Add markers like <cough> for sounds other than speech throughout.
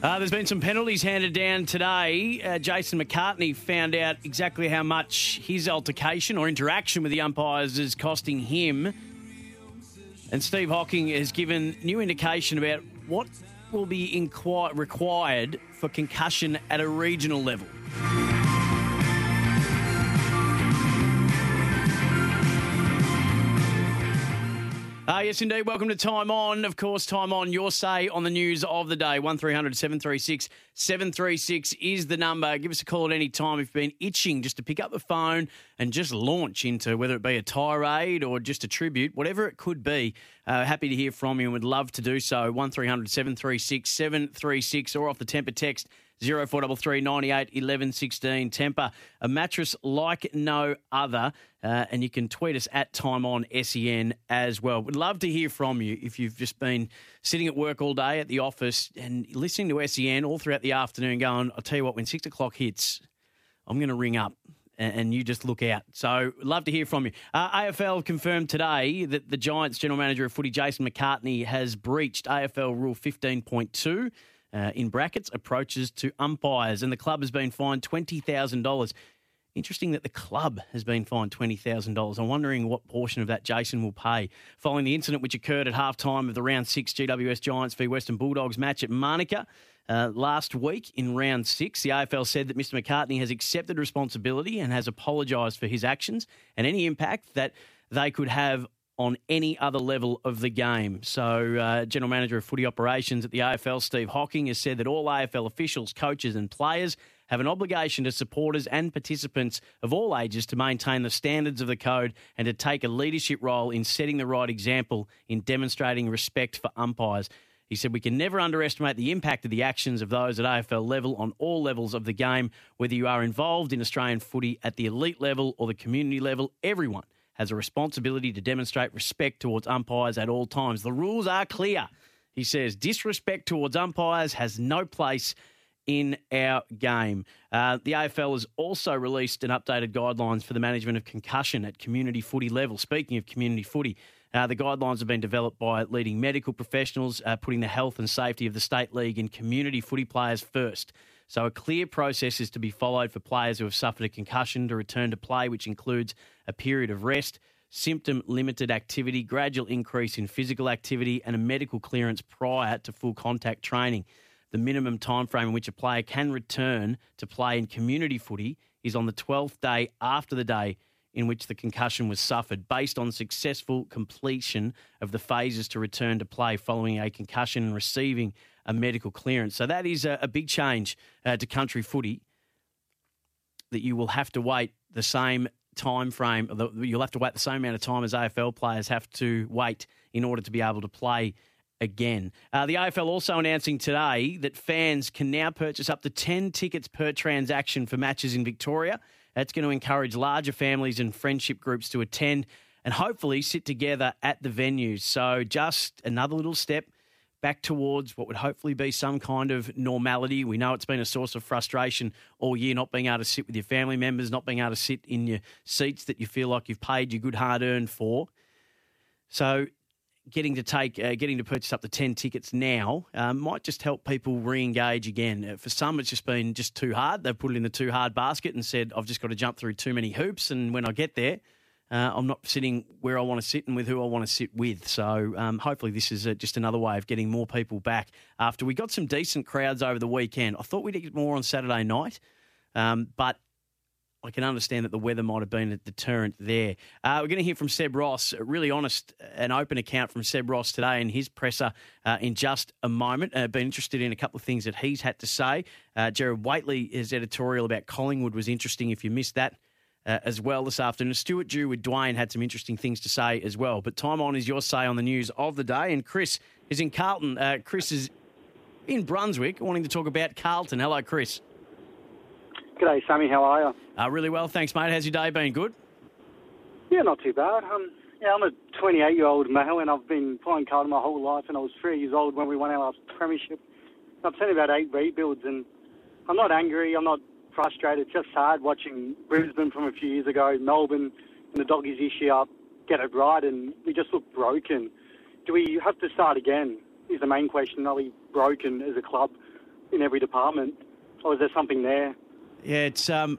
Uh, there's been some penalties handed down today. Uh, Jason McCartney found out exactly how much his altercation or interaction with the umpires is costing him. And Steve Hocking has given new indication about what will be required for concussion at a regional level. Uh, yes, indeed. Welcome to Time On. Of course, Time On, your say on the news of the day. 1300 736 736 is the number. Give us a call at any time if you've been itching just to pick up the phone and just launch into whether it be a tirade or just a tribute, whatever it could be. Uh, happy to hear from you and would love to do so. 1300 736 736 or off the Tempur text 0433 98 11 16. Tempur, a mattress like no other. Uh, and you can tweet us at Time On SEN as well. Would love to hear from you if you've just been sitting at work all day at the office and listening to SEN all throughout the afternoon, going, I'll tell you what, when six o'clock hits, I'm going to ring up and you just look out. So, love to hear from you. Uh, AFL confirmed today that the Giants general manager of footy, Jason McCartney, has breached AFL Rule 15.2. Uh, in brackets, approaches to umpires, and the club has been fined twenty thousand dollars. Interesting that the club has been fined $20,000. I'm wondering what portion of that Jason will pay. Following the incident which occurred at halftime of the round six GWS Giants v Western Bulldogs match at Manuka uh, last week in round six, the AFL said that Mr. McCartney has accepted responsibility and has apologised for his actions and any impact that they could have on any other level of the game. So, uh, General Manager of Footy Operations at the AFL, Steve Hocking, has said that all AFL officials, coaches, and players have an obligation to supporters and participants of all ages to maintain the standards of the code and to take a leadership role in setting the right example in demonstrating respect for umpires. He said, We can never underestimate the impact of the actions of those at AFL level on all levels of the game, whether you are involved in Australian footy at the elite level or the community level, everyone has a responsibility to demonstrate respect towards umpires at all times. The rules are clear. He says, Disrespect towards umpires has no place in our game. Uh, the AFL has also released an updated guidelines for the management of concussion at community footy level. Speaking of community footy, uh, the guidelines have been developed by leading medical professionals, uh, putting the health and safety of the state league and community footy players first. So, a clear process is to be followed for players who have suffered a concussion to return to play, which includes a period of rest, symptom limited activity, gradual increase in physical activity, and a medical clearance prior to full contact training. The minimum time frame in which a player can return to play in community footy is on the 12th day after the day in which the concussion was suffered, based on successful completion of the phases to return to play following a concussion and receiving a medical clearance. So that is a, a big change uh, to country footy that you will have to wait the same time frame. You'll have to wait the same amount of time as AFL players have to wait in order to be able to play again. Uh, the AFL also announcing today that fans can now purchase up to 10 tickets per transaction for matches in Victoria. That's going to encourage larger families and friendship groups to attend and hopefully sit together at the venues. So, just another little step back towards what would hopefully be some kind of normality. We know it's been a source of frustration all year, not being able to sit with your family members, not being able to sit in your seats that you feel like you've paid your good hard earned for. So, getting to take, uh, getting to purchase up to ten tickets now um, might just help people re-engage again. Uh, for some, it's just been just too hard. They've put it in the too hard basket and said, "I've just got to jump through too many hoops." And when I get there, uh, I'm not sitting where I want to sit and with who I want to sit with. So um, hopefully, this is uh, just another way of getting more people back. After we got some decent crowds over the weekend, I thought we'd get more on Saturday night, um, but I can understand that the weather might have been a deterrent there. Uh, we're going to hear from Seb Ross, a really honest and open account from Seb Ross today and his presser uh, in just a moment. Uh, been interested in a couple of things that he's had to say. Uh, Whateley, his editorial about Collingwood was interesting if you missed that. Uh, as well this afternoon. Stuart Dew with Dwayne had some interesting things to say as well. But time on is your say on the news of the day. And Chris is in Carlton. Uh, Chris is in Brunswick wanting to talk about Carlton. Hello, Chris. G'day, Sammy. How are you? Uh, really well, thanks, mate. How's your day been? Good? Yeah, not too bad. Um, yeah, I'm a 28 year old male and I've been playing Carlton my whole life and I was three years old when we won our last premiership. I've seen about eight rebuilds and I'm not angry, I'm not frustrated. It's just sad watching Brisbane from a few years ago, Melbourne and the Doggies this year get it right and we just look broken. Do we have to start again? Is the main question. Are we broken as a club in every department? Or is there something there? Yeah, it's um,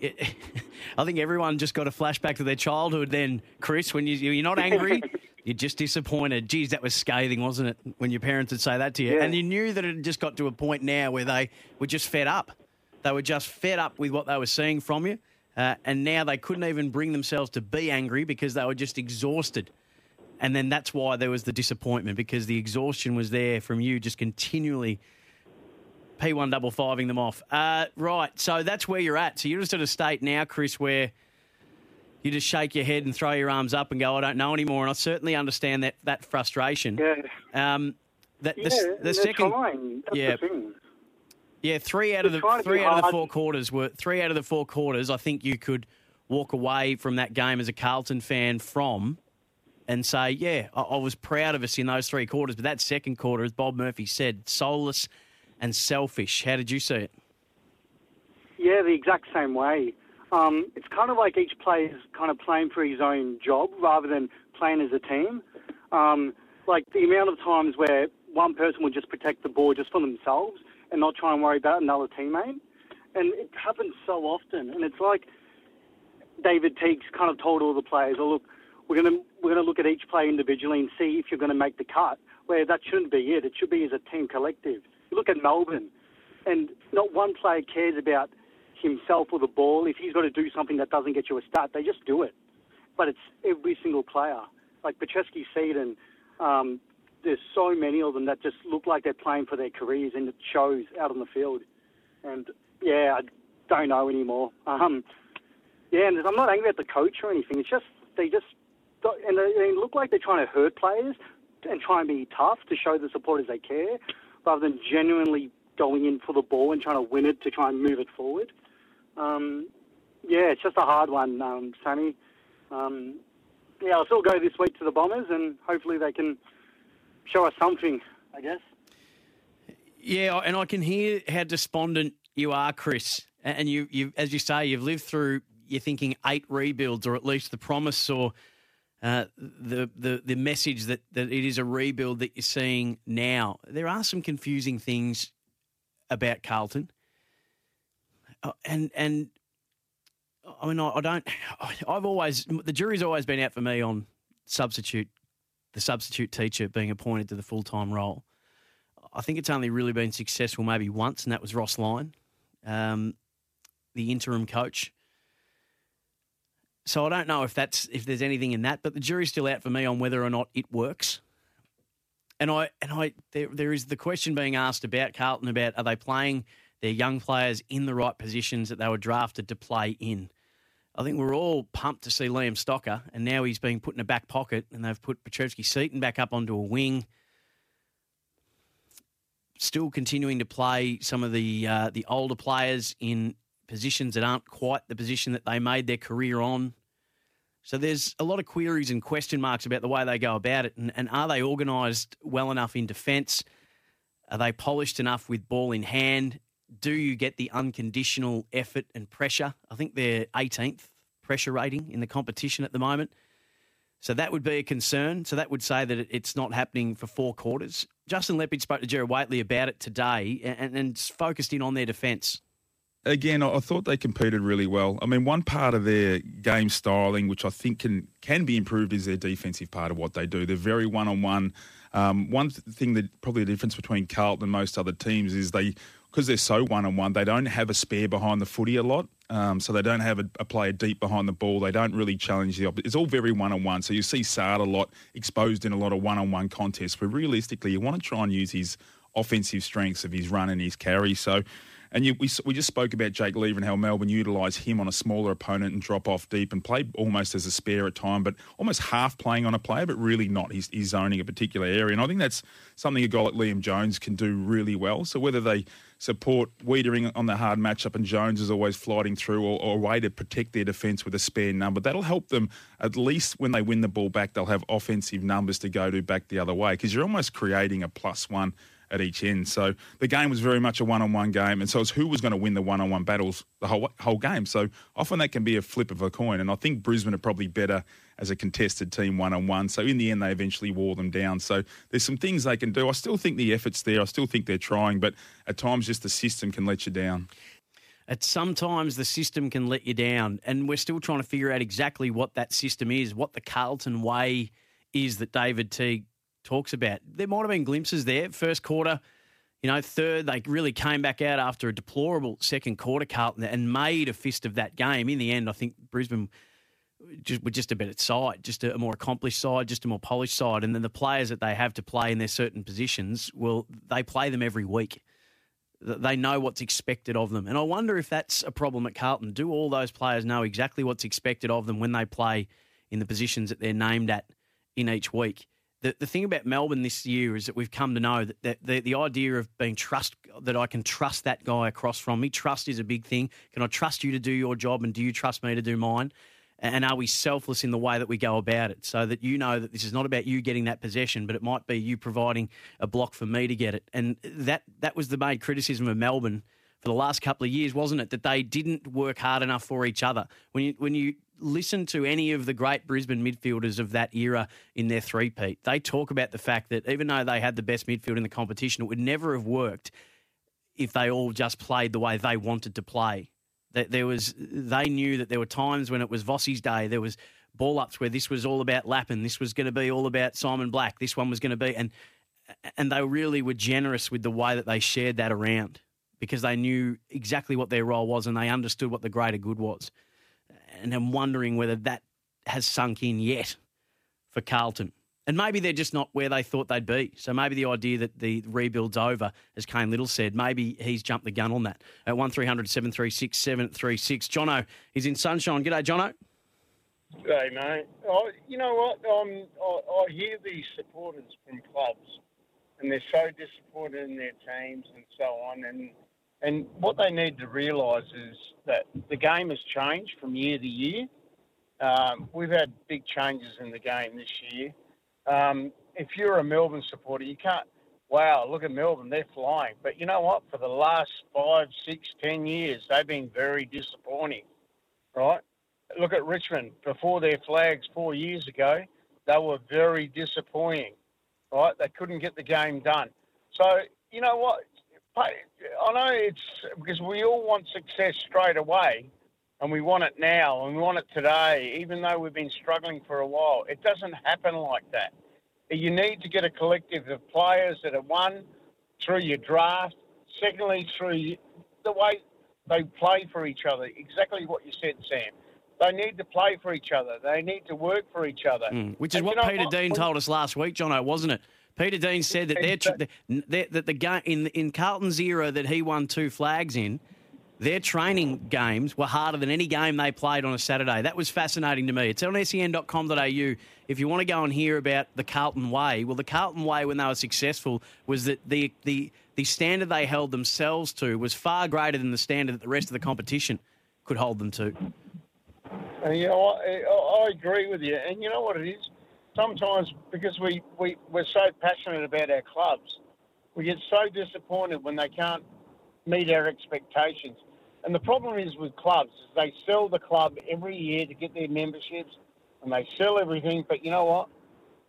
it, <laughs> I think everyone just got a flashback to their childhood. Then, Chris, when you you're not angry, <laughs> you're just disappointed. Geez, that was scathing, wasn't it? When your parents would say that to you, Yeah. and you knew that it had just got to a point now where they were just fed up. They were just fed up with what they were seeing from you, uh, and now they couldn't even bring themselves to be angry because they were just exhausted. And then that's why there was the disappointment because the exhaustion was there from you just continually P1 double fiving them off. Uh, right, so that's where you're at. So you're just at a state now, Chris, where you just shake your head and throw your arms up and go, I don't know anymore. And I certainly understand that, that frustration. Yeah. Um, the, Yeah, the, the second, trying. That's yeah. the thing. yeah, three out of the trying to be three out of the four quarters were three out of the four quarters. I think you could walk away from that game as a Carlton fan from and say, yeah, I, I was proud of us in those three quarters. But that second quarter, as Bob Murphy said, soulless and selfish. How did you see it? Yeah, the exact same way. Um, it's kind of like each player is kind of playing for his own job rather than playing as a team. Um, like the amount of times where one person would just protect the ball just for themselves and not try and worry about another teammate. And it happens so often. And it's like David Teague's kind of told all the players, oh, look, we're going to we're going to look at each player individually and see if you're going to make the cut. Where that shouldn't be it. It should be as a team collective. You look at Melbourne, and not one player cares about himself or the ball. If he's got to do something that doesn't get you a start, they just do it. But it's every single player. Like Petreski Seaton, um, there's so many of them that just look like they're playing for their careers, and it shows out on the field. And yeah, I don't know anymore. Um, yeah, and I'm not angry at the coach or anything. It's just they just and they, they look like they're trying to hurt players and try and be tough to show the supporters they care, rather than genuinely going in for the ball and trying to win it to try and move it forward. Um, yeah, it's just a hard one, um, Sammy. Um, yeah, I'll still go this week to the Bombers, and hopefully they can show us something. I guess. Yeah, and I can hear how despondent you are, Chris. And you, you, as you say, you've lived through. You're thinking eight rebuilds, or at least the promise, or uh, the the the message that that it is a rebuild that you're seeing now. There are some confusing things about Carlton, Uh, and and I mean, I, I don't. <sighs> I've always the jury's always been out for me on substitute, the substitute teacher being appointed to the full time role. I think it's only really been successful maybe once, and that was Ross Lyon, um, the interim coach. So I don't know if that's if there's anything in that, but the jury's still out for me on whether or not it works. And I and I there there is the question being asked about Carlton about are they playing their young players in the right positions that they were drafted to play in. I think we're all pumped to see Liam Stocker, and now he's being put in a back pocket, and they've put Petrevski-Seton back up onto a wing still continuing to play some of the uh, the older players in positions that aren't quite the position that they made their career on. So there's a lot of queries and question marks about the way they go about it, and, and are they organised well enough in defence? Are they polished enough with ball in hand? Do you get the unconditional effort and pressure? I think they're 18th pressure rating in the competition at the moment. So that would be a concern. So that would say that it's not happening for four quarters. Justin Leppitsch spoke to Gerard Whateley about it today and, and focused in on their defence. Again, I thought they competed really well. I mean, one part of their game styling, which I think can can be improved, is their defensive part of what they do. They're very one on one. One thing that probably the difference between Carlton and most other teams is they because they're so one on one, they don't have a spare behind the footy a lot. Um, so they don't have a, a, player deep behind the ball. They don't really challenge the. It's all very one on one. So you see Saad a lot exposed in a lot of one on one contests. But realistically, you want to try and use his offensive strengths of his run and his carry. So and you, we, we just spoke about Jake Lever and how Melbourne utilise him on a smaller opponent and drop off deep and play almost as a spare at time, but almost half playing on a player, but really not. He's, he's zoning a particular area. And I think that's something a guy like Liam Jones can do really well. So whether they support Weitering on the hard matchup and Jones is always flying through or, or, a way to protect their defence with a spare number. That'll help them at least when they win the ball back, they'll have offensive numbers to go to back the other way because you're almost creating a plus one at each end. So the game was very much a one-on-one game, and so it's who was going to win the one-on-one battles the whole whole game. So often that can be a flip of a coin, and I think Brisbane are probably better as a contested team one-on-one. So in the end, they eventually wore them down. So there's some things they can do. I still think the effort's there. I still think they're trying, but at times just the system can let you down. At sometimes the system can let you down, and we're still trying to figure out exactly what that system is, what the Carlton way is that David Teague talks about. There might have been glimpses there. First quarter, you know, third, they really came back out after a deplorable second quarter, Carlton, and made a fist of that game. In the end, I think Brisbane just, were just a better side, just a more accomplished side, just a more polished side. And then the players that they have to play in their certain positions, well, they play them every week. They know what's expected of them. And I wonder if that's a problem at Carlton. Do all those players know exactly what's expected of them when they play in the positions that they're named at in each week? The, the thing about Melbourne this year is that we've come to know that, that the, the idea of being trust that I can trust that guy across from me. Trust is a big thing. Can I trust you to do your job and do you trust me to do mine? And are we selfless in the way that we go about it so that you know that this is not about you getting that possession, but it might be you providing a block for me to get it? And that, that was the main criticism of Melbourne for the last couple of years, wasn't it? That they didn't work hard enough for each other. When you, when you listen to any of the great Brisbane midfielders of that era in their three-peat, they talk about the fact that even though they had the best midfield in the competition, it would never have worked if they all just played the way they wanted to play. That there was, they knew that there were times when it was Vossi's day. There was ball ups where this was all about Lappin. This was going to be all about Simon Black. This one was going to be, and and they really were generous with the way that they shared that around because they knew exactly what their role was and they understood what the greater good was and I'm wondering whether that has sunk in yet for Carlton. And maybe they're just not where they thought they'd be. So maybe the idea that the rebuild's over, as Cain Liddle said, maybe he's jumped the gun on that. At 1300 736 736. Jono is in Sunshine. G'day, Jono. G'day, mate. Oh, you know what? Um, I, I hear these supporters from clubs, and they're so disappointed in their teams and so on. And and what they need to realise is that the game has changed from year to year. Um, we've had big changes in the game this year. Um, if you're a Melbourne supporter, you can't, wow, look at Melbourne, they're flying. But you know what? For the last five, six, ten years, they've been very disappointing, right? Look at Richmond. Before their flags four years ago, they were very disappointing, right? They couldn't get the game done. So, you know what? I know it's because we all want success straight away and we want it now and we want it today, even though we've been struggling for a while. It doesn't happen like that. You need to get a collective of players that are one through your draft, secondly, through the way they play for each other. Exactly what you said, Sam. They need to play for each other. They need to work for each other. Mm, which is and what Peter what? Dean told us last week, Jono, wasn't it? Peter Dean said that they're, that the game in in Carlton's era that he won two flags in, their training games were harder than any game they played on a Saturday. That was fascinating to me. It's on sen.com.au if you want to go and hear about the Carlton way. Well, the Carlton way when they were successful was that the the the standard they held themselves to was far greater than the standard that the rest of the competition could hold them to. And, you know, I, I agree with you. And you know what it is? Sometimes because we, we, we're so passionate about our clubs, we get so disappointed when they can't meet our expectations. And the problem is with clubs, is they sell the club every year to get their memberships and they sell everything. But you know what?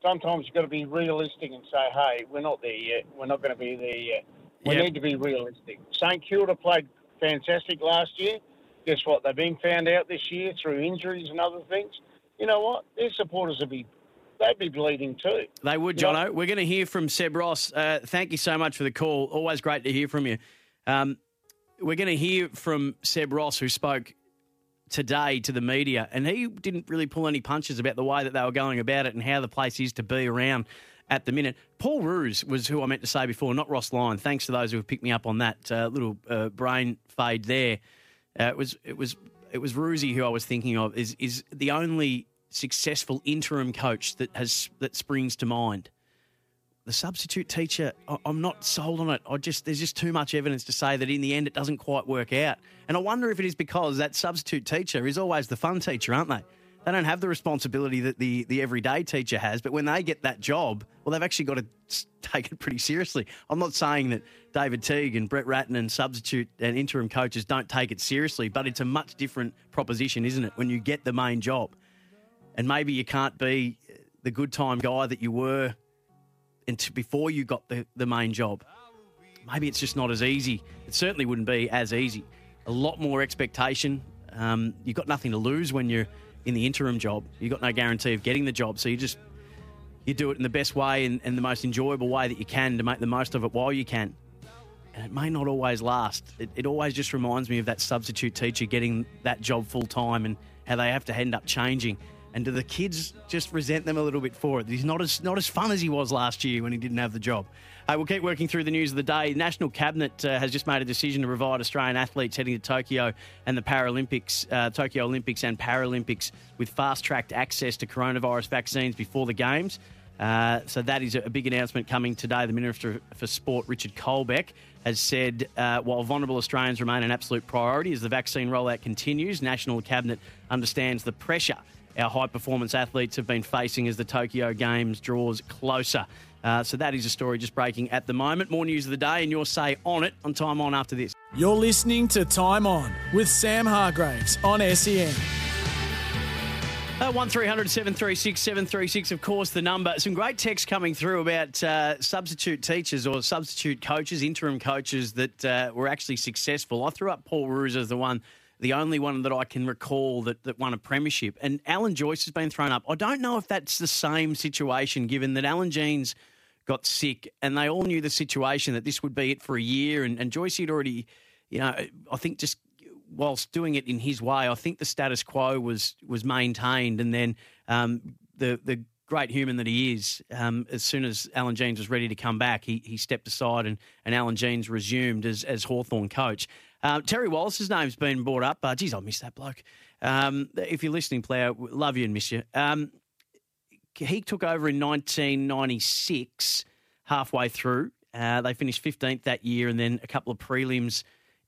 Sometimes you've got to be realistic and say, hey, we're not there yet. We're not going to be there yet. We yep. need to be realistic. St Kilda played fantastic last year. Guess what? They've been found out this year through injuries and other things. You know what? Their supporters will be they'd be bleeding too. They would, Jono. We're going to hear from Seb Ross. Uh, thank you so much for the call. Always great to hear from you. Um, we're going to hear from Seb Ross, who spoke today to the media, and he didn't really pull any punches about the way that they were going about it and how the place is to be around at the minute. Paul Roos was who I meant to say before, not Ross Lyon. Thanks to those who have picked me up on that uh, little uh, brain fade there. Uh, it was it was it was Roosie who I was thinking of. Is is the only successful interim coach that has that springs to mind. The substitute teacher, I'm not sold on it. I just there's just too much evidence to say that in the end it doesn't quite work out. And I wonder if it is because that substitute teacher is always the fun teacher, aren't they? They don't have the responsibility that the, the everyday teacher has, but when they get that job, well, they've actually got to take it pretty seriously. I'm not saying that David Teague and Brett Ratten and substitute and interim coaches don't take it seriously, but it's a much different proposition, isn't it, when you get the main job? And maybe you can't be the good time guy that you were until before you got the, the main job. Maybe it's just not as easy. It certainly wouldn't be as easy. A lot more expectation. Um, you've got nothing to lose when you're in the interim job. You've got no guarantee of getting the job. So you just you do it in the best way and, and the most enjoyable way that you can to make the most of it while you can. And it may not always last. It, it always just reminds me of that substitute teacher getting that job full time and how they have to end up changing. And do the kids just resent them a little bit for it? He's not as not as fun as he was last year when he didn't have the job. We'll keep working through the news of the day. National Cabinet uh, has just made a decision to provide Australian athletes heading to Tokyo and the Paralympics, uh, Tokyo Olympics and Paralympics, with fast-tracked access to coronavirus vaccines before the games. Uh, so that is a big announcement coming today. The Minister for Sport, Richard Colbeck, has said uh, while vulnerable Australians remain an absolute priority as the vaccine rollout continues, National Cabinet understands the pressure our high performance athletes have been facing as the Tokyo Games draws closer. Uh, so that is a story just breaking at the moment. More news of the day and your say on it on Time On after this. You're listening to Time On with Sam Hargreaves on SEN. Uh, 1300 736 736, of course, the number. Some great texts coming through about uh, substitute teachers or substitute coaches, interim coaches that uh, were actually successful. I threw up Paul Roos as the one, the only one that I can recall that, that won a premiership. And Alan Joyce has been thrown up. I don't know if that's the same situation, given that Alan Jeans got sick and they all knew the situation that this would be it for a year. And, and Joyce had already, you know, I think just whilst doing it in his way, I think the status quo was was maintained, and then um, the the great human that he is, um, as soon as Alan Jeans was ready to come back, he he stepped aside, and, and Alan Jeans resumed as as Hawthorn coach. Uh, Terry Wallace's name's been brought up. Uh, geez, I miss that bloke. Um, if you're listening, player, love you and miss you. Um, he took over in 1996, halfway through. Uh, they finished 15th that year, and then a couple of prelims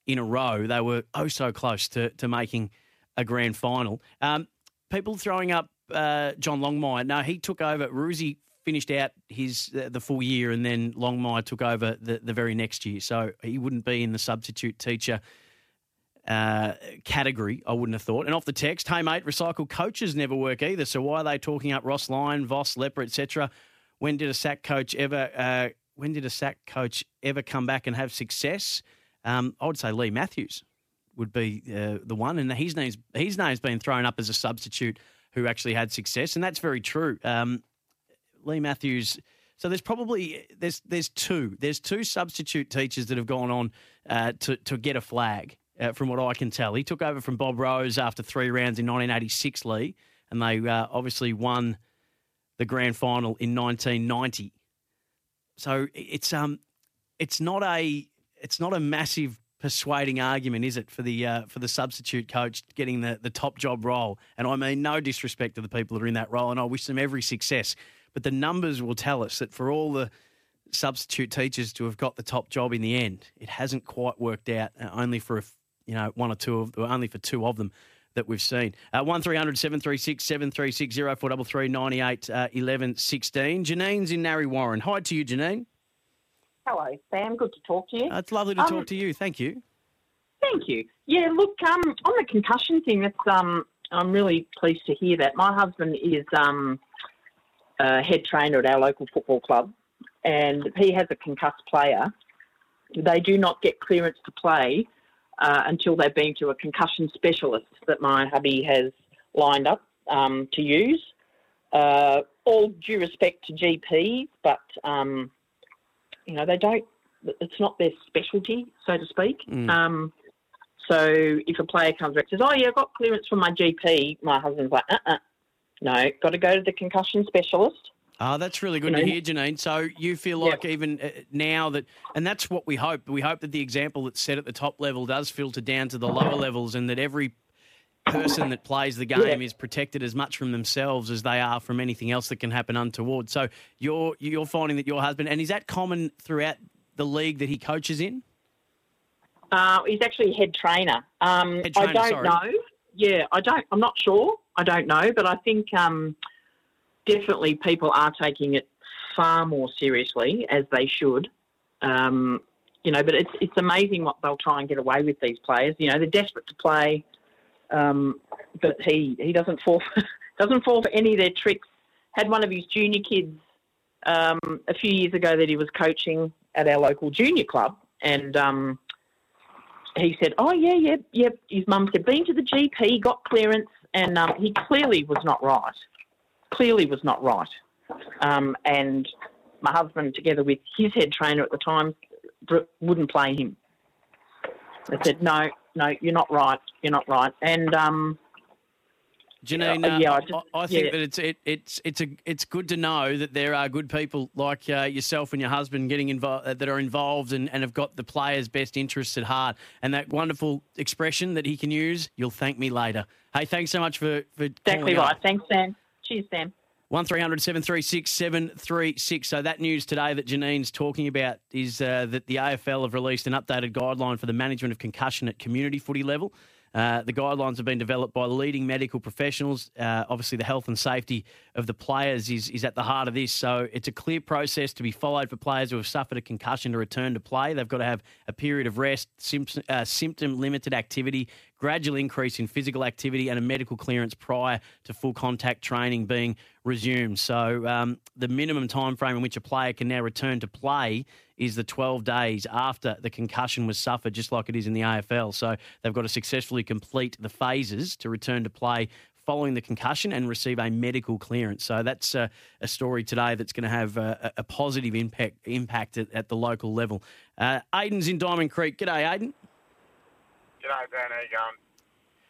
in a row. They were oh so close to, to making a grand final. Um, people throwing up uh, John Longmire. No, he took over. Roosie finished out his uh, the full year, and then Longmire took over the, the very next year. So he wouldn't be in the substitute teacher uh, category, I wouldn't have thought. And off the text, hey mate, recycled coaches never work either. So why are they talking up Ross Lyon, Voss, Lepper, etc.? When did a sack coach ever? Uh, when did a sack coach ever come back and have success? Um, I would say Leigh Matthews would be uh, the one, and his name's his name's been thrown up as a substitute who actually had success, and that's very true. Um, Leigh Matthews. So there's probably there's there's two there's two substitute teachers that have gone on uh, to to get a flag. Uh, from what I can tell, he took over from Bob Rose after three rounds in 1986, Leigh, and they uh, obviously won the grand final in 1990. So it's um it's not a it's not a massive persuading argument, is it, for the uh, for the substitute coach getting the, the top job role? And I mean no disrespect to the people that are in that role, and I wish them every success. But the numbers will tell us that for all the substitute teachers to have got the top job in the end, it hasn't quite worked out. Uh, only for a, you know one or two of, or only for two of them that we've seen. Uh, 1300 736 736 0433 98 uh, 11 16. Janine's in Narre Warren. Hi to you, Janine. Hello, Sam. Good to talk to you. Uh, it's lovely to Um, talk to you. Thank you. Thank you. Yeah, look, um, on the concussion thing, that's um, I'm really pleased to hear that. My husband is um, a head trainer at our local football club, and he has a concussed player. They do not get clearance to play uh, until they've been to a concussion specialist that my hubby has lined up um, to use. Uh, all due respect to GPs, but um, you know they don't it's not their specialty, so to speak. Um, so if a player comes back and says, "Oh yeah, I've got clearance from my GP," my husband's like, "Uh, uh no, got to go to the concussion specialist." Oh, that's really good You to know? hear, Janine. So you feel Yeah. like even uh, now that, and that's what we hope. We hope that the example that's set at the top level does filter down to the lower levels, and that every person that plays the game Yeah. is protected as much from themselves as they are from anything else that can happen untoward. So you're you're finding that your husband, and is that common throughout the league that he coaches in? Uh, he's actually head trainer. Um, Head I don't sorry. know. Yeah, I don't. I'm not sure. I don't know, but I think um, definitely people are taking it far more seriously as they should. Um, you know, but it's it's amazing what they'll try and get away with these players. You know, they're desperate to play, um, but he he doesn't fall <laughs> doesn't fall for any of their tricks. Had one of his junior kids um, a few years ago that he was coaching at our local junior club, and um, he said, "Oh yeah, yeah, yeah." His mum said, "Been to the GP, got clearance," and um, he clearly was not right. Clearly was not right. Um, and my husband, together with his head trainer at the time, wouldn't play him. They said, "No, no, you're not right. You're not right." And um, Janine, uh, yeah, I I, just- I think yeah. that it's it, it's it's a it's good to know that there are good people like uh, yourself and your husband getting involved uh, that are involved and, and have got the players' best interests at heart. And that wonderful expression that he can use, "You'll thank me later." Hey, thanks so much for for exactly right. up. Thanks, Sam. Cheers, Sam. One 736 736 So that news today that Janine's talking about is uh, that the AFL have released an updated guideline for the management of concussion at community footy level. Uh, the guidelines have been developed by leading medical professionals. Uh, obviously, the health and safety of the players is, is at the heart of this. So it's a clear process to be followed for players who have suffered a concussion to return to play. They've got to have a period of rest, symptom, uh, symptom limited activity, gradual increase in physical activity, and a medical clearance prior to full contact training being resumed. So um, the minimum time frame in which a player can now return to play is the 12 days after the concussion was suffered, just like it is in the AFL. So they've got to successfully complete the phases to return to play following the concussion and receive a medical clearance. So that's uh, a story today that's going to have a, a positive impact impact at, at the local level. Uh, Aiden's in Diamond Creek. G'day, Aiden. G'day, Dan. How you going?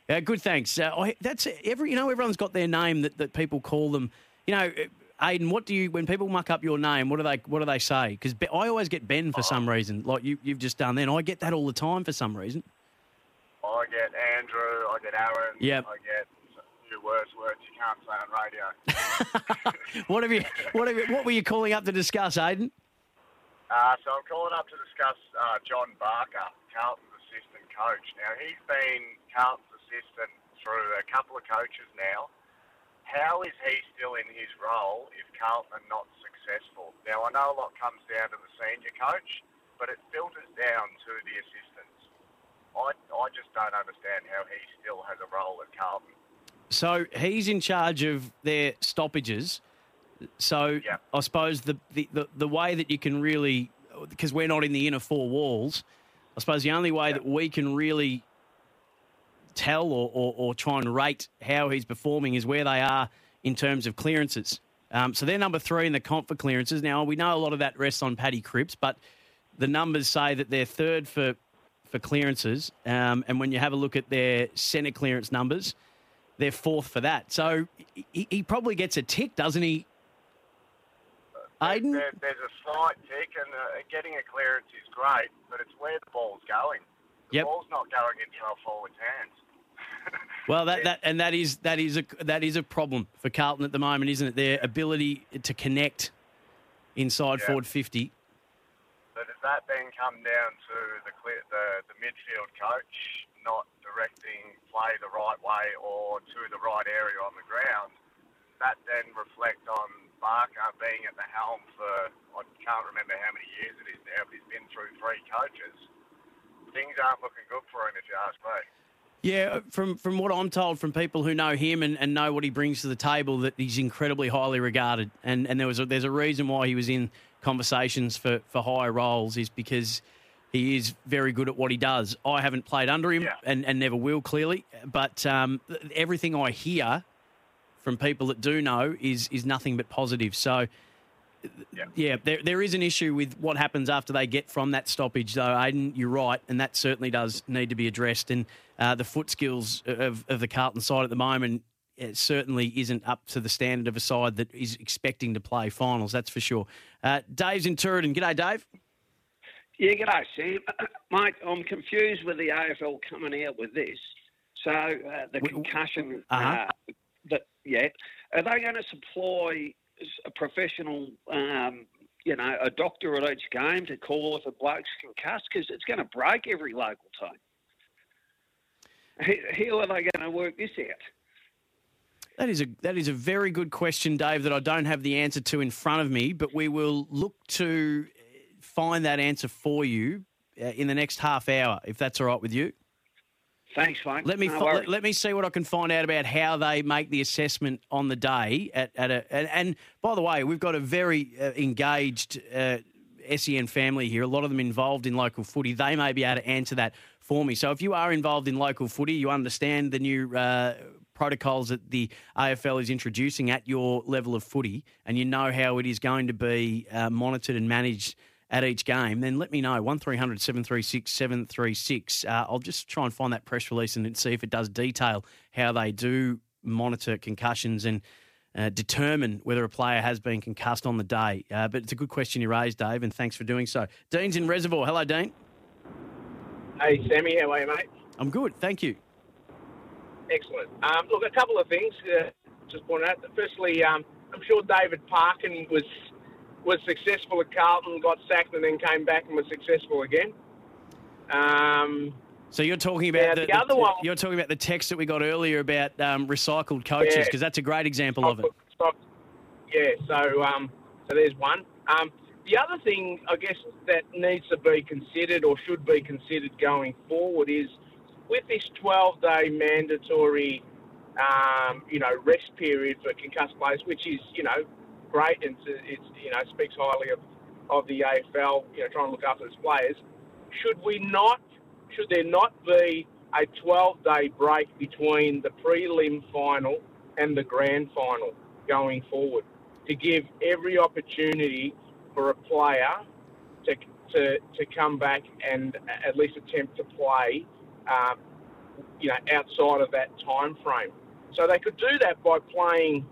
Yeah, good. Thanks. Uh, I, that's every. You know, everyone's got their name that, that people call them. You know, Aiden. What do you when people muck up your name? What do they What do they say? Because I always get Ben for some reason, like you you've just done. Then I get that all the time for some reason. I get Andrew, I get Aaron, Yep. I get few worse words you can't say on radio. <laughs> What have you What have you, What were you calling up to discuss, Aiden? Uh, so I'm calling up to discuss uh, John Barker, assistant coach. Now, he's been Carlton's assistant through a couple of coaches now. How is he still in his role if Carlton are not successful? Now, I know a lot comes down to the senior coach, but it filters down to the assistants. I, I just don't understand how he still has a role at Carlton. So he's in charge of their stoppages. So Yeah. I suppose the, the, the, the way that you can really, because we're not in the inner four walls, I suppose the only way that we can really tell or, or, or try and rate how he's performing is where they are in terms of clearances. Um, so they're number three in the comp for clearances. Now, we know a lot of that rests on Paddy Cripps, but the numbers say that they're third for, for clearances. Um, and when you have a look at their centre clearance numbers, they're fourth for that. So he, he probably gets a tick, doesn't he? Aiden? There, there's a slight tick, and uh, getting a clearance is great, but it's where the ball's going. The Yep. ball's not going into our forward's hands. <laughs> Well, that, that and that is that is a that is a problem for Carlton at the moment, isn't it? Their ability to connect inside Yeah. forward fifty. So does that then come down to the, the the midfield coach not directing play the right way or to the right area on the ground? That then reflect on Barker being at the helm for I can't remember how many years it is now, but he's been through three coaches. Things aren't looking good for him, if you ask me. Yeah, from from what I'm told from people who know him and, and know what he brings to the table, that he's incredibly highly regarded, and and there was a, there's a reason why he was in conversations for for higher roles is because he is very good at what he does. I haven't played under him Yeah. and, and never will clearly, but um, everything I hear from people that do know is is nothing but positive. So yeah, there, there is an issue with what happens after they get from that stoppage, though, Aiden. You're right, and that certainly does need to be addressed. And uh, the foot skills of, of the Carlton side at the moment it certainly isn't up to the standard of a side that is expecting to play finals, that's for sure. Uh, Dave's in Turin. G'day, Dave. Yeah, g'day, Sam. <coughs> Mate, I'm confused with the AFL coming out with this. So uh, the concussion, Uh-huh. uh, yeah, are they going to supply a professional, um, you know, a doctor at each game to call if a bloke's concussed? Because it's going to break every local team. How- are they going to work this out? That is a that is a very good question, Dave. That I don't have the answer to in front of me, but we will look to find that answer for you uh, in the next half hour, if that's all right with you. Thanks, mate. Let me No fi- let, let me see what I can find out about how they make the assessment on the day. At, at a and, and by the way, we've got a very uh, engaged uh, SEN family here. A lot of them involved in local footy. They may be able to answer that for me. So if you are involved in local footy, you understand the new. Uh, Protocols that the AFL is introducing at your level of footy, and you know how it is going to be uh, monitored and managed at each game, then let me know. 1300 736 736. Uh, I'll just try and find that press release and see if it does detail how they do monitor concussions and uh, determine whether a player has been concussed on the day. Uh, but it's a good question you raised, Dave, and thanks for doing so. Dean's in Reservoir. Hello, Dean. Hey, Sammy, how are you, mate? I'm good. Thank you. Excellent. Um, look, a couple of things. Uh, just point out. Firstly, um, I'm sure David Parkin was was successful at Carlton, got sacked, and then came back and was successful again. Um, So you're talking about Yeah, the, the other one- You're talking about the text that we got earlier about um, recycled coaches Yeah. because that's a great example of it. Yeah, so um, so there's one. Um, the other thing, I guess, that needs to be considered or should be considered going forward is with this 12-day mandatory, um, you know, rest period for concussed players, which is, you know, great and it's, it's you know speaks highly of, of the AFL, you know, trying to look after its players. Should we not? Should there not be a 12-day break between the prelim final and the grand final going forward to give every opportunity for a player to, to, to come back and at least attempt to play, um, you know, outside of that time frame. So they could do that by playing,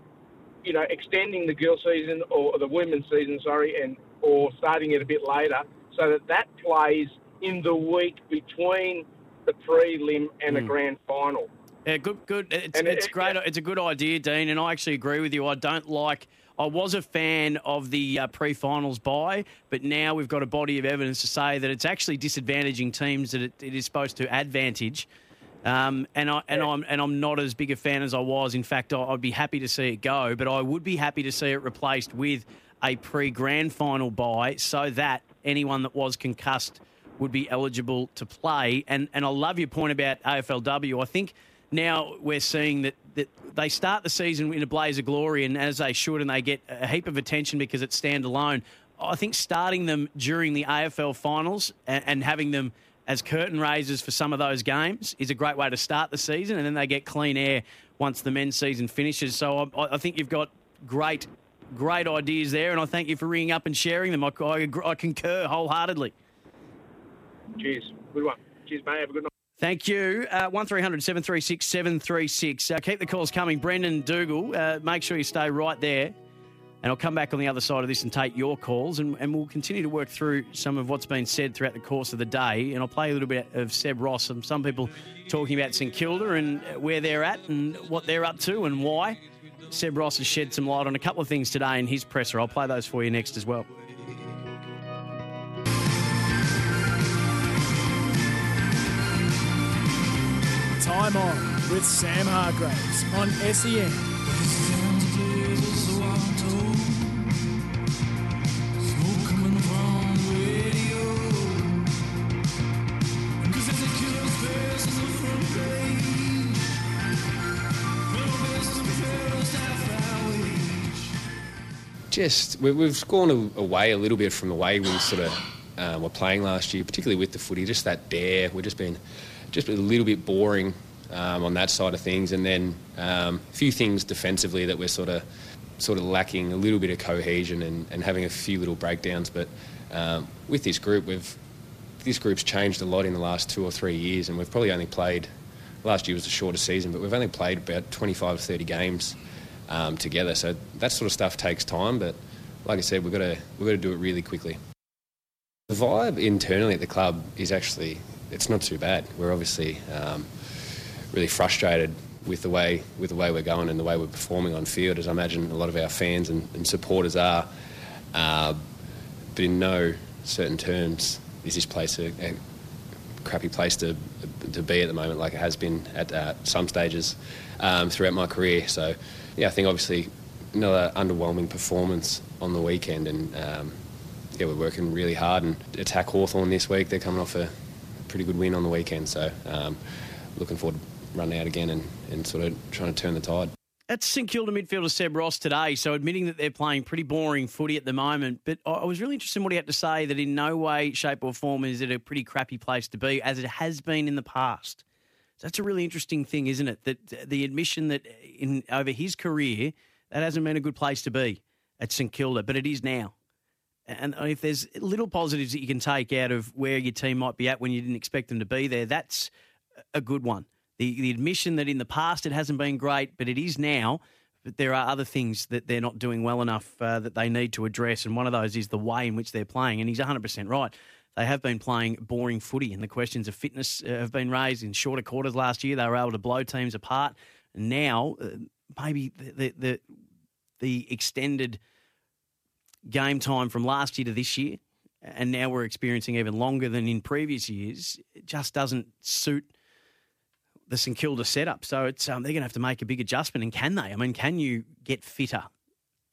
you know, extending the girls' season or the women's season, sorry, and or starting it a bit later, so that that plays in the week between the prelim and the Mm. grand final. Yeah, good, good. It's, And it's it- great. It's a good idea, Dean, and I actually agree with you. I don't like. I was a fan of the uh, pre-finals bye, but now we've got a body of evidence to say that it's actually disadvantaging teams that it, it is supposed to advantage. Um, and I and I'm and I'm not as big a fan as I was. In fact, I- I'd be happy to see it go, but I would be happy to see it replaced with a pre-grand final bye, so that anyone that was concussed would be eligible to play. And and I love your point about AFLW. I think now we're seeing that, that they start the season in a blaze of glory, and as they should, and they get a heap of attention because it's standalone. I think starting them during the AFL finals and, and having them as curtain raisers for some of those games is a great way to start the season, and then they get clean air once the men's season finishes. So I, I think you've got great, great ideas there, and I thank you for ringing up and sharing them. I, I, I concur wholeheartedly. Cheers. Good one. Cheers, mate. Have a good night. Thank you. Uh, 1300 736 736. Uh, keep the calls coming. Brendan Dougal, uh, make sure you stay right there. And I'll come back on the other side of this and take your calls, and, and we'll continue to work through some of what's been said throughout the course of the day. And I'll play a little bit of Seb Ross and some people talking about St Kilda and where they're at and what they're up to and why. Seb Ross has shed some light on a couple of things today in his presser. I'll play those for you next as well. Time on with Sam Hargreaves on SEN. Just we, we've gone away a little bit from the way we sort of uh, were playing last year, particularly with the footy. Just that dare, we've just been just a little bit boring um, on that side of things, and then um, a few things defensively that we're sort of sort of lacking a little bit of cohesion and, and having a few little breakdowns. But um, with this group, we've this group's changed a lot in the last two or three years, and we've probably only played. Last year was the shortest season, but we've only played about 25 to 30 games um, together. So that sort of stuff takes time, but like I said, we've got to we've got to do it really quickly. The vibe internally at the club is actually it's not too bad. We're obviously um, really frustrated with the way with the way we're going and the way we're performing on field, as I imagine a lot of our fans and, and supporters are. Uh, but in no certain terms is this place a, a, crappy place to to be at the moment, like it has been at uh, some stages um, throughout my career. So, yeah, I think obviously another underwhelming performance on the weekend, and um, yeah, we're working really hard and attack Hawthorn this week. They're coming off a pretty good win on the weekend, so um, looking forward to running out again and, and sort of trying to turn the tide. That's St Kilda midfielder Seb Ross today. So admitting that they're playing pretty boring footy at the moment, but I was really interested in what he had to say. That in no way, shape, or form is it a pretty crappy place to be, as it has been in the past. That's a really interesting thing, isn't it? That the admission that in over his career, that hasn't been a good place to be at St Kilda, but it is now. And if there's little positives that you can take out of where your team might be at when you didn't expect them to be there, that's a good one. The, the admission that in the past it hasn't been great, but it is now. But there are other things that they're not doing well enough uh, that they need to address. And one of those is the way in which they're playing. And he's 100% right. They have been playing boring footy, and the questions of fitness uh, have been raised in shorter quarters last year. They were able to blow teams apart. Now, uh, maybe the, the, the, extended game time from last year to this year, and now we're experiencing even longer than in previous years, it just doesn't suit the St Kilda setup. So it's um, they're going to have to make a big adjustment. And can they? I mean, can you get fitter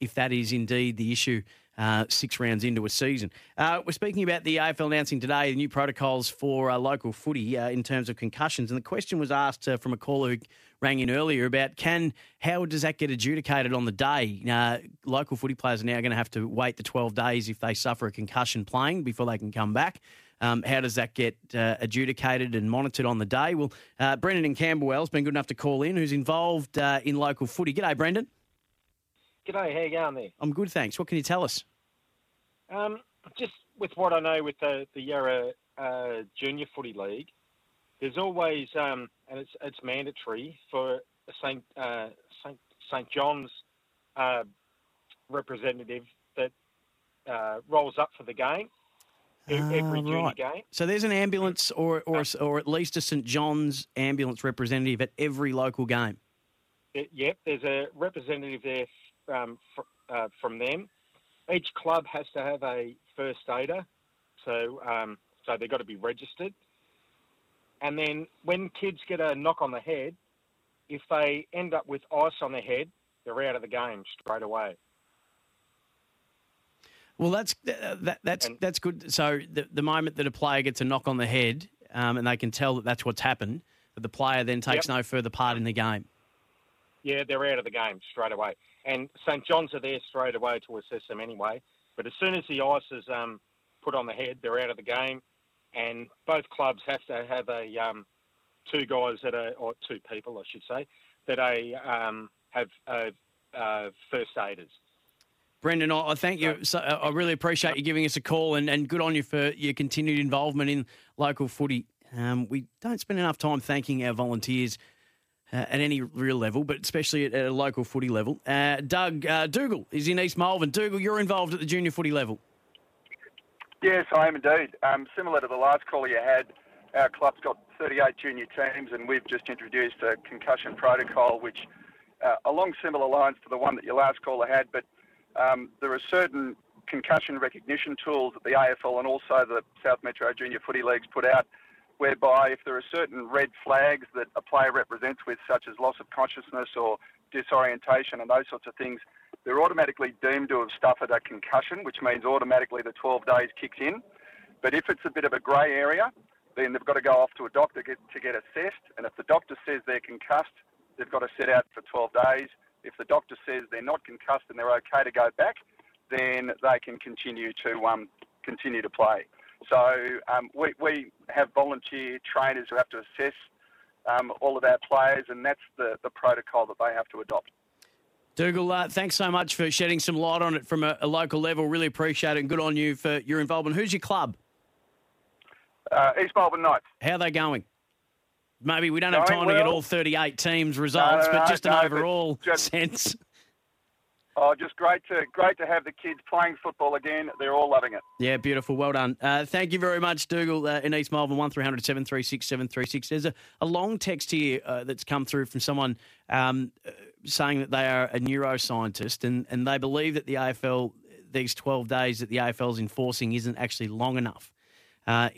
if that is indeed the issue uh, six rounds into a season. Uh, we're speaking about the AFL announcing today the new protocols for uh, local footy uh, in terms of concussions. And the question was asked from a caller who rang in earlier about can how does that get adjudicated on the day? Uh, local footy players are now going to have to wait the 12 days if they suffer a concussion playing before they can come back. Um, how does that get uh, adjudicated and monitored on the day? Well, uh, Brendan and Camberwell's been good enough to call in, who's involved in local footy. G'day, Brendan. G'day, how you going there? I'm good, thanks. What can you tell us? Um, just with what I know with the, the Yarra uh, Junior Footy League, there's always, um, and it's, it's mandatory for St. Uh, St. St. John's uh, representative that uh, rolls up for the game. Every Ah, junior right. game. So there's an ambulance or, or, or at least a St John's ambulance representative at every local game. It- yep, there's a representative there um, fr- uh, from them. Each club has to have a first aider, so um, so they've got to be registered. And then when kids get a knock on the head, if they end up with ice on their head, they're out of the game straight away. Well, that's uh, that, that's that's good. So the, the moment that a player gets a knock on the head um, and they can tell that that's what's happened, but the player then takes Yep. no further part in the game. Yeah, they're out of the game straight away. And St John's are there straight away to assess them anyway. But as soon as the ice is um, put on the head, they're out of the game. And both clubs have to have a um, two guys that are, or two people, I should say, that a um, have uh, uh, first aiders. Brendan, I I thank you. So, uh, I really appreciate you giving us a call and, and good on you for your continued involvement in local footy. Um, we don't spend enough time thanking our volunteers uh, at any real level, but especially at, at a local footy level. Uh, Doug uh, Dougal is in East Malvern. Dougal, you're involved at the junior footy level. Yes, I am indeed. Um, similar to the last caller you had, our club's got 38 junior teams, and we've just introduced a concussion protocol, which uh, along similar lines to the one that your last caller had, but um, there are certain concussion recognition tools that the AFL and also the South Metro Junior Footy Leagues put out, whereby if there are certain red flags that a player represents with, such as loss of consciousness or disorientation and those sorts of things, they're automatically deemed to have suffered a concussion, which means automatically the 12 days kicks in. But if it's a bit of a grey area, then they've got to go off to a doctor get, to get assessed. And if the doctor says they're concussed, they've got to sit out for 12 days. If the doctor says they're not concussed and they're okay to go back, then they can continue to um, continue to play. So um, we, we have volunteer trainers who have to assess um, all of our players, and that's the, the protocol that they have to adopt. Dougal, uh, thanks so much for shedding some light on it from a, a local level. Really appreciate it and good on you for your involvement. Who's your club? Uh, East Malvern Knights. How are they going? Maybe we don't have Going time to get all 38 teams results, No, no, but just an no, overall just- <laughs> sense. Oh, just great to great to have the kids playing football again. They're all loving it. Yeah, beautiful. Well done. Uh, thank you very much, Dougal, uh, in East Malvern, 1300 736 736. There's a, a long text here uh, that's come through from someone um, uh, saying that they are a neuroscientist and, and they believe that the AFL, these 12 days that the AFL is enforcing, isn't actually long enough. Uh,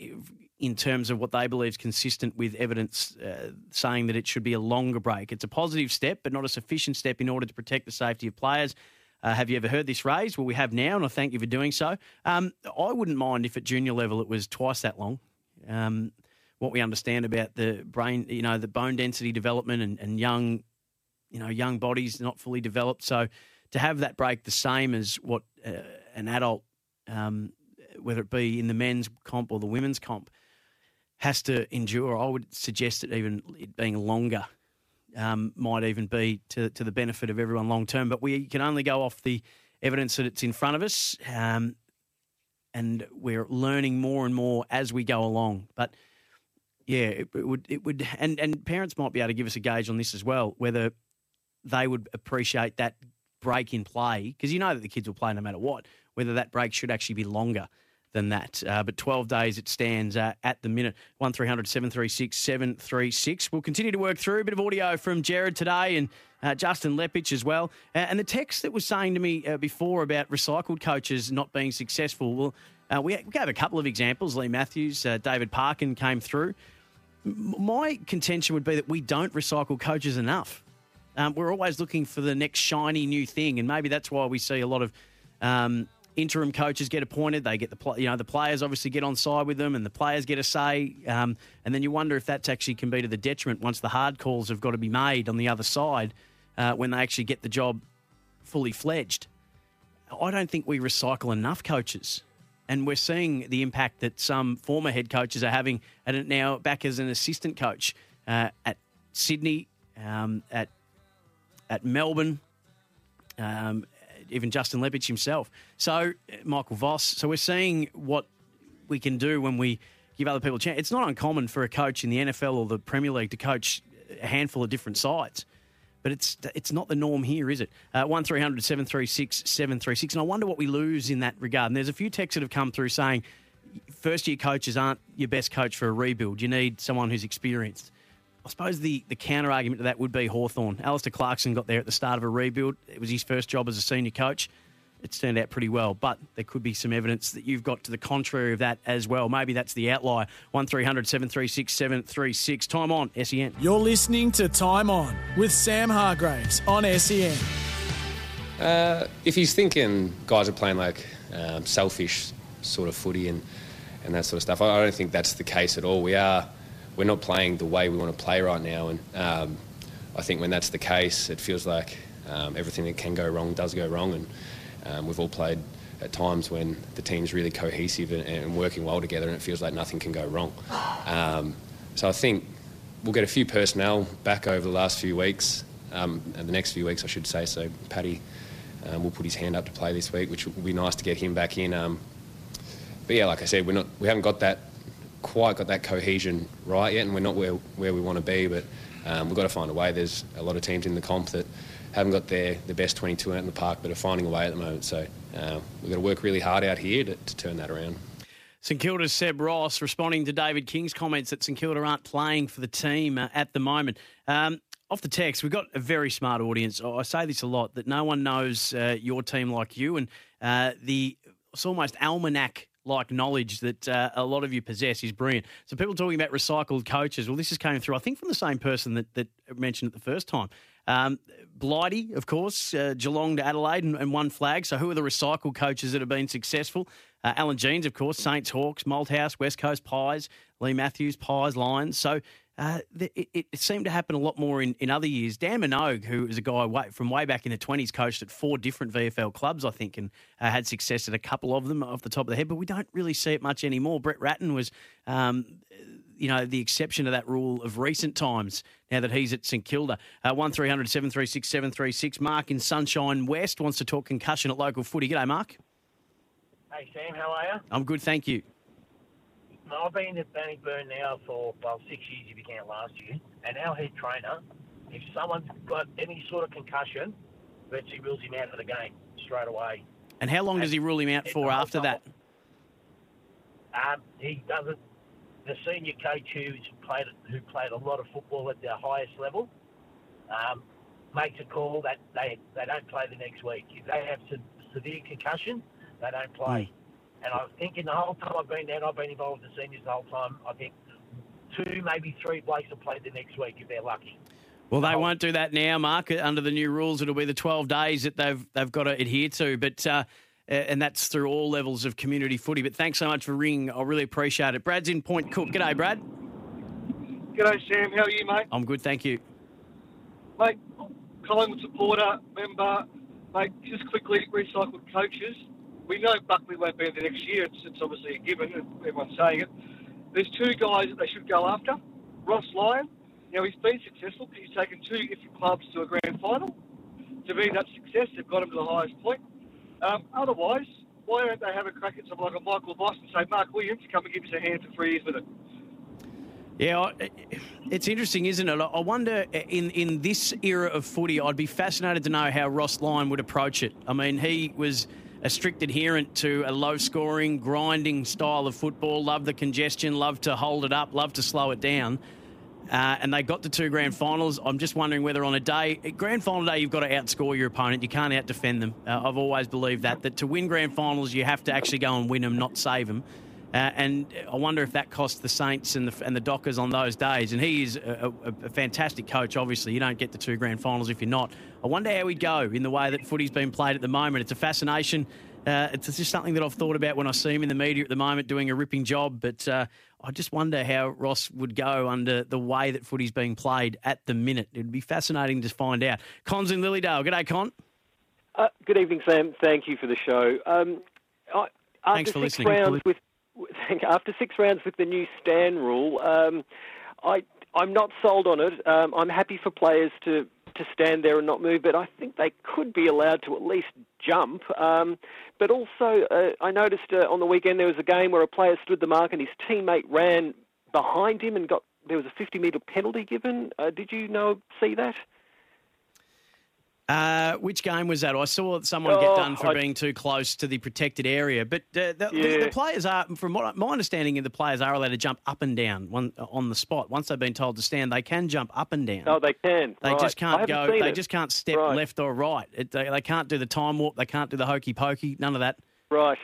in terms of what they believe is consistent with evidence uh, saying that it should be a longer break. It's a positive step, but not a sufficient step in order to protect the safety of players. Uh, have you ever heard this raised? Well, we have now, and I thank you for doing so. Um, I wouldn't mind if at junior level it was twice that long. Um, what we understand about the brain, you know, the bone density development and, and young, you know, young bodies not fully developed. So to have that break the same as what uh, an adult, um, whether it be in the men's comp or the women's comp, has to endure. I would suggest that even it being longer um, might even be to, to the benefit of everyone long term. But we can only go off the evidence that it's in front of us, um, and we're learning more and more as we go along. But yeah, it, it would it would, and and parents might be able to give us a gauge on this as well, whether they would appreciate that break in play because you know that the kids will play no matter what. Whether that break should actually be longer than that. Uh, but 12 days it stands uh, at the minute. 1300 736 736. We'll continue to work through a bit of audio from Gerard today and uh, Justin Leppitsch as well. And the text that was saying to me uh, before about recycled coaches not being successful, well, uh, we, gave a couple of examples. Leigh Matthews, uh, David Parkin came through. My contention would be that we don't recycle coaches enough. Um, we're always looking for the next shiny new thing, and maybe that's why we see a lot of um, interim coaches get appointed. They get the you know the players obviously get on side with them, and the players get a say. Um, and then you wonder if that's actually can be to the detriment once the hard calls have got to be made on the other side uh, when they actually get the job fully fledged. I don't think we recycle enough coaches. And we're seeing the impact that some former head coaches are having it now back as an assistant coach uh, at Sydney, um, at at Melbourne, um, even Justin Leppitsch himself. So uh, Michael Voss. So we're seeing what we can do when we give other people a chance. It's not uncommon for a coach in the NFL or the Premier League to coach a handful of different sides. But it's it's not the norm here, is it? Uh, one 736 736 And I wonder what we lose in that regard. And there's a few texts that have come through saying first year coaches aren't your best coach for a rebuild. You need someone who's experienced. I suppose the, the counter argument to that would be Hawthorn. Alastair Clarkson got there at the start of a rebuild. It was his first job as a senior coach. It's turned out pretty well, but there could be some evidence that you've got to the contrary of that as well. Maybe that's the outlier. 1300 736 736. Time on, SEN. You're listening to Time On with Sam Hargreaves on E SEN. Uh, if he's thinking guys are playing like um, selfish sort of footy and, and that sort of stuff, I, I don't think that's the case at all. We are we're not playing the way we want to play right now, and um, I think when that's the case, it feels like um, everything that can go wrong does go wrong, and um, we've all played at times when the team's really cohesive and, and working well together, and it feels like nothing can go wrong. Um, so I think we'll get a few personnel back over the last few weeks, um, and the next few weeks, I should say. So Paddy um, will put his hand up to play this week, which will be nice to get him back in. But yeah, like I said, we're not, we haven't got that quite got that cohesion right yet, and we're not where where we want to be. But um, we've got to find a way. There's a lot of teams in the comp that haven't got their, their best 22 out in the park, but are finding a way at the moment. So uh, we've got to work really hard out here to, to turn that around. St Kilda's Seb Ross responding to David King's comments that St Kilda aren't playing for the team uh, at the moment. Um, off the text, we've got a very smart audience. I say this a lot that no one knows uh, your team like you, and uh, the it's almost almanac like knowledge that uh, a lot of you possess is brilliant. So people talking about recycled coaches. Well, this is coming through, I think, from the same person that, that mentioned it the first time. Um, Blighty, of course, uh, Geelong to Adelaide and, and one flag. So who are the recycled coaches that have been successful? Uh, Alan Jeans, of course, Saints, Hawks, Malthouse, West Coast Pies, Leigh Matthews, Pies, Lions. So uh, it, it seemed to happen a lot more in, in other years. Dan Minogue, who is a guy way, from way back in the 20s, coached at four different VFL clubs, I think, and uh, had success at a couple of them off the top of the head, but we don't really see it much anymore. Brett Ratten was, um, you know, the exception to that rule of recent times now that he's at St Kilda. Uh, 1300 736 736. Mark in Sunshine West wants to talk concussion at local footy. G'day, Mark. Hey Sam, how are you? I'm good, thank you. I've been at Bannockburn now for well six years if you count last year, and our head trainer, if someone's got any sort of concussion, virtually rules him out of the game straight away. And how long does he rule him out for after that? Um, he doesn't. The senior coach who's played who played a lot of football at the highest level um, makes a call that they they don't play the next week. If they have some severe concussion, they don't play. And I think in the whole time I've been there, and I've been involved with the seniors the whole time. I think two, maybe three blokes have played the next week if they're lucky. Well, they won't do that now, Mark. Under the new rules, it'll be the 12 days that they've they've got to adhere to. But uh, and that's through all levels of community footy. But thanks so much for ringing. I really appreciate it. Brad's in Point Cook. G'day, Brad. G'day, Sam. How are you, mate? I'm good, thank you. Mate, Collingwood supporter, member, mate, just quickly, recycled coaches. We know Buckley won't be there the next year. It's, it's obviously a given, everyone's saying it. There's two guys that they should go after. Ross Lyon, now he's been successful because he's taken two different clubs to a grand final. To be that success. They've got him to the highest point. Um, otherwise, why don't they have a crack at someone like a Michael Voss and say, Mark Williams, come and give us a hand for three years with it? Yeah, it's interesting, isn't it? I wonder in in this era of footy, I'd be fascinated to know how Ross Lyon would approach it. I mean, he was a strict adherent to a low scoring, grinding style of football, love the congestion, love to hold it up, love to slow it down. Uh, and they got to two grand finals. I'm just wondering whether on a day, grand final day, you've got to outscore your opponent. You can't out defend them. Uh, I've always believed that, that to win grand finals, you have to actually go and win them, not save them. Uh, and I wonder if that cost the Saints and the, and the Dockers on those days. And he is a, a, a fantastic coach, obviously. You don't get the two grand finals if you're not. I wonder how he'd go in the way that footy's been played at the moment. It's a fascination. Uh, it's just something that I've thought about when I see him in the media at the moment doing a ripping job. But uh, I just wonder how Ross would go under the way that footy's being played at the minute. It'd be fascinating to find out. Con's in Lilydale. G'day, Con. Uh, good evening, Sam. Thank you for the show. Um, I, Thanks for listening. with <laughs> after six rounds with the new stand rule, um, I I'm not sold on it. Um, I'm happy for players to to stand there and not move, but I think they could be allowed to at least jump. Um, but also, uh, I noticed uh, on the weekend there was a game where a player stood the mark and his teammate ran behind him and got there was a 50 metre penalty given. Uh, did you know see that? Uh, which game was that? I saw someone get Oh, done for I- being too close to the protected area. But uh, the, the, Yeah. the players are, from what, my understanding, the players are allowed to jump up and down one, on the spot. Once they've been told to stand, they can jump up and down. No, they can. They Right. just can't go. They it. just can't step Right. left or right. It, they, they can't do the time warp. They can't do the hokey pokey. None of that. Right.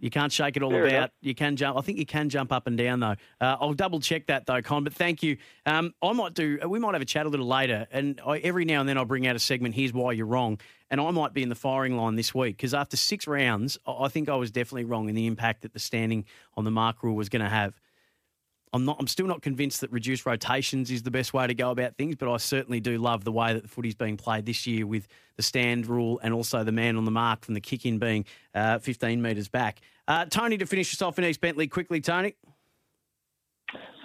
You can't shake it all Fair about. enough. You can jump. I think you can jump up and down though. Uh, I'll double check that though, Con. But thank you. Um, I might do. We might have a chat a little later, and I, every now and then I'll bring out a segment. Here's why you're wrong, and I might be in the firing line this week because after six rounds, I I think I was definitely wrong in the impact that the standing on the mark rule was going to have. I'm not. I'm still not convinced that reduced rotations is the best way to go about things, but I certainly do love the way that the footy's being played this year with the stand rule and also the man on the mark from the kick in being uh, 15 metres back. Uh, Tony, to finish us off in East Bentleigh quickly, Tony.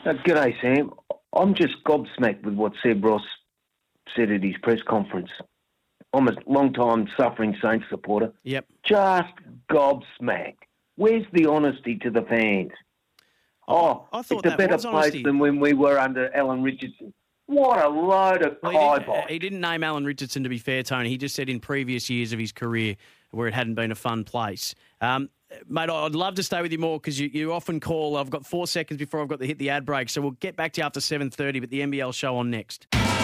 Uh, G'day, Sam. I'm just gobsmacked with what Seb Ross said at his press conference. I'm a long-time suffering Saints supporter. Yep. Just gobsmacked. Where's the honesty to the fans? Oh, I thought it's a better was place honesty. than when we were under Alan Richardson. What a load of Well, he, didn't, he didn't name Alan Richardson to be fair, Tony. He just said in previous years of his career where it hadn't been a fun place. Um, mate, I'd love to stay with you more because you, you often call. I've got four seconds before I've got to hit the ad break, so we'll get back to you after 7.30, but the NBL show on next.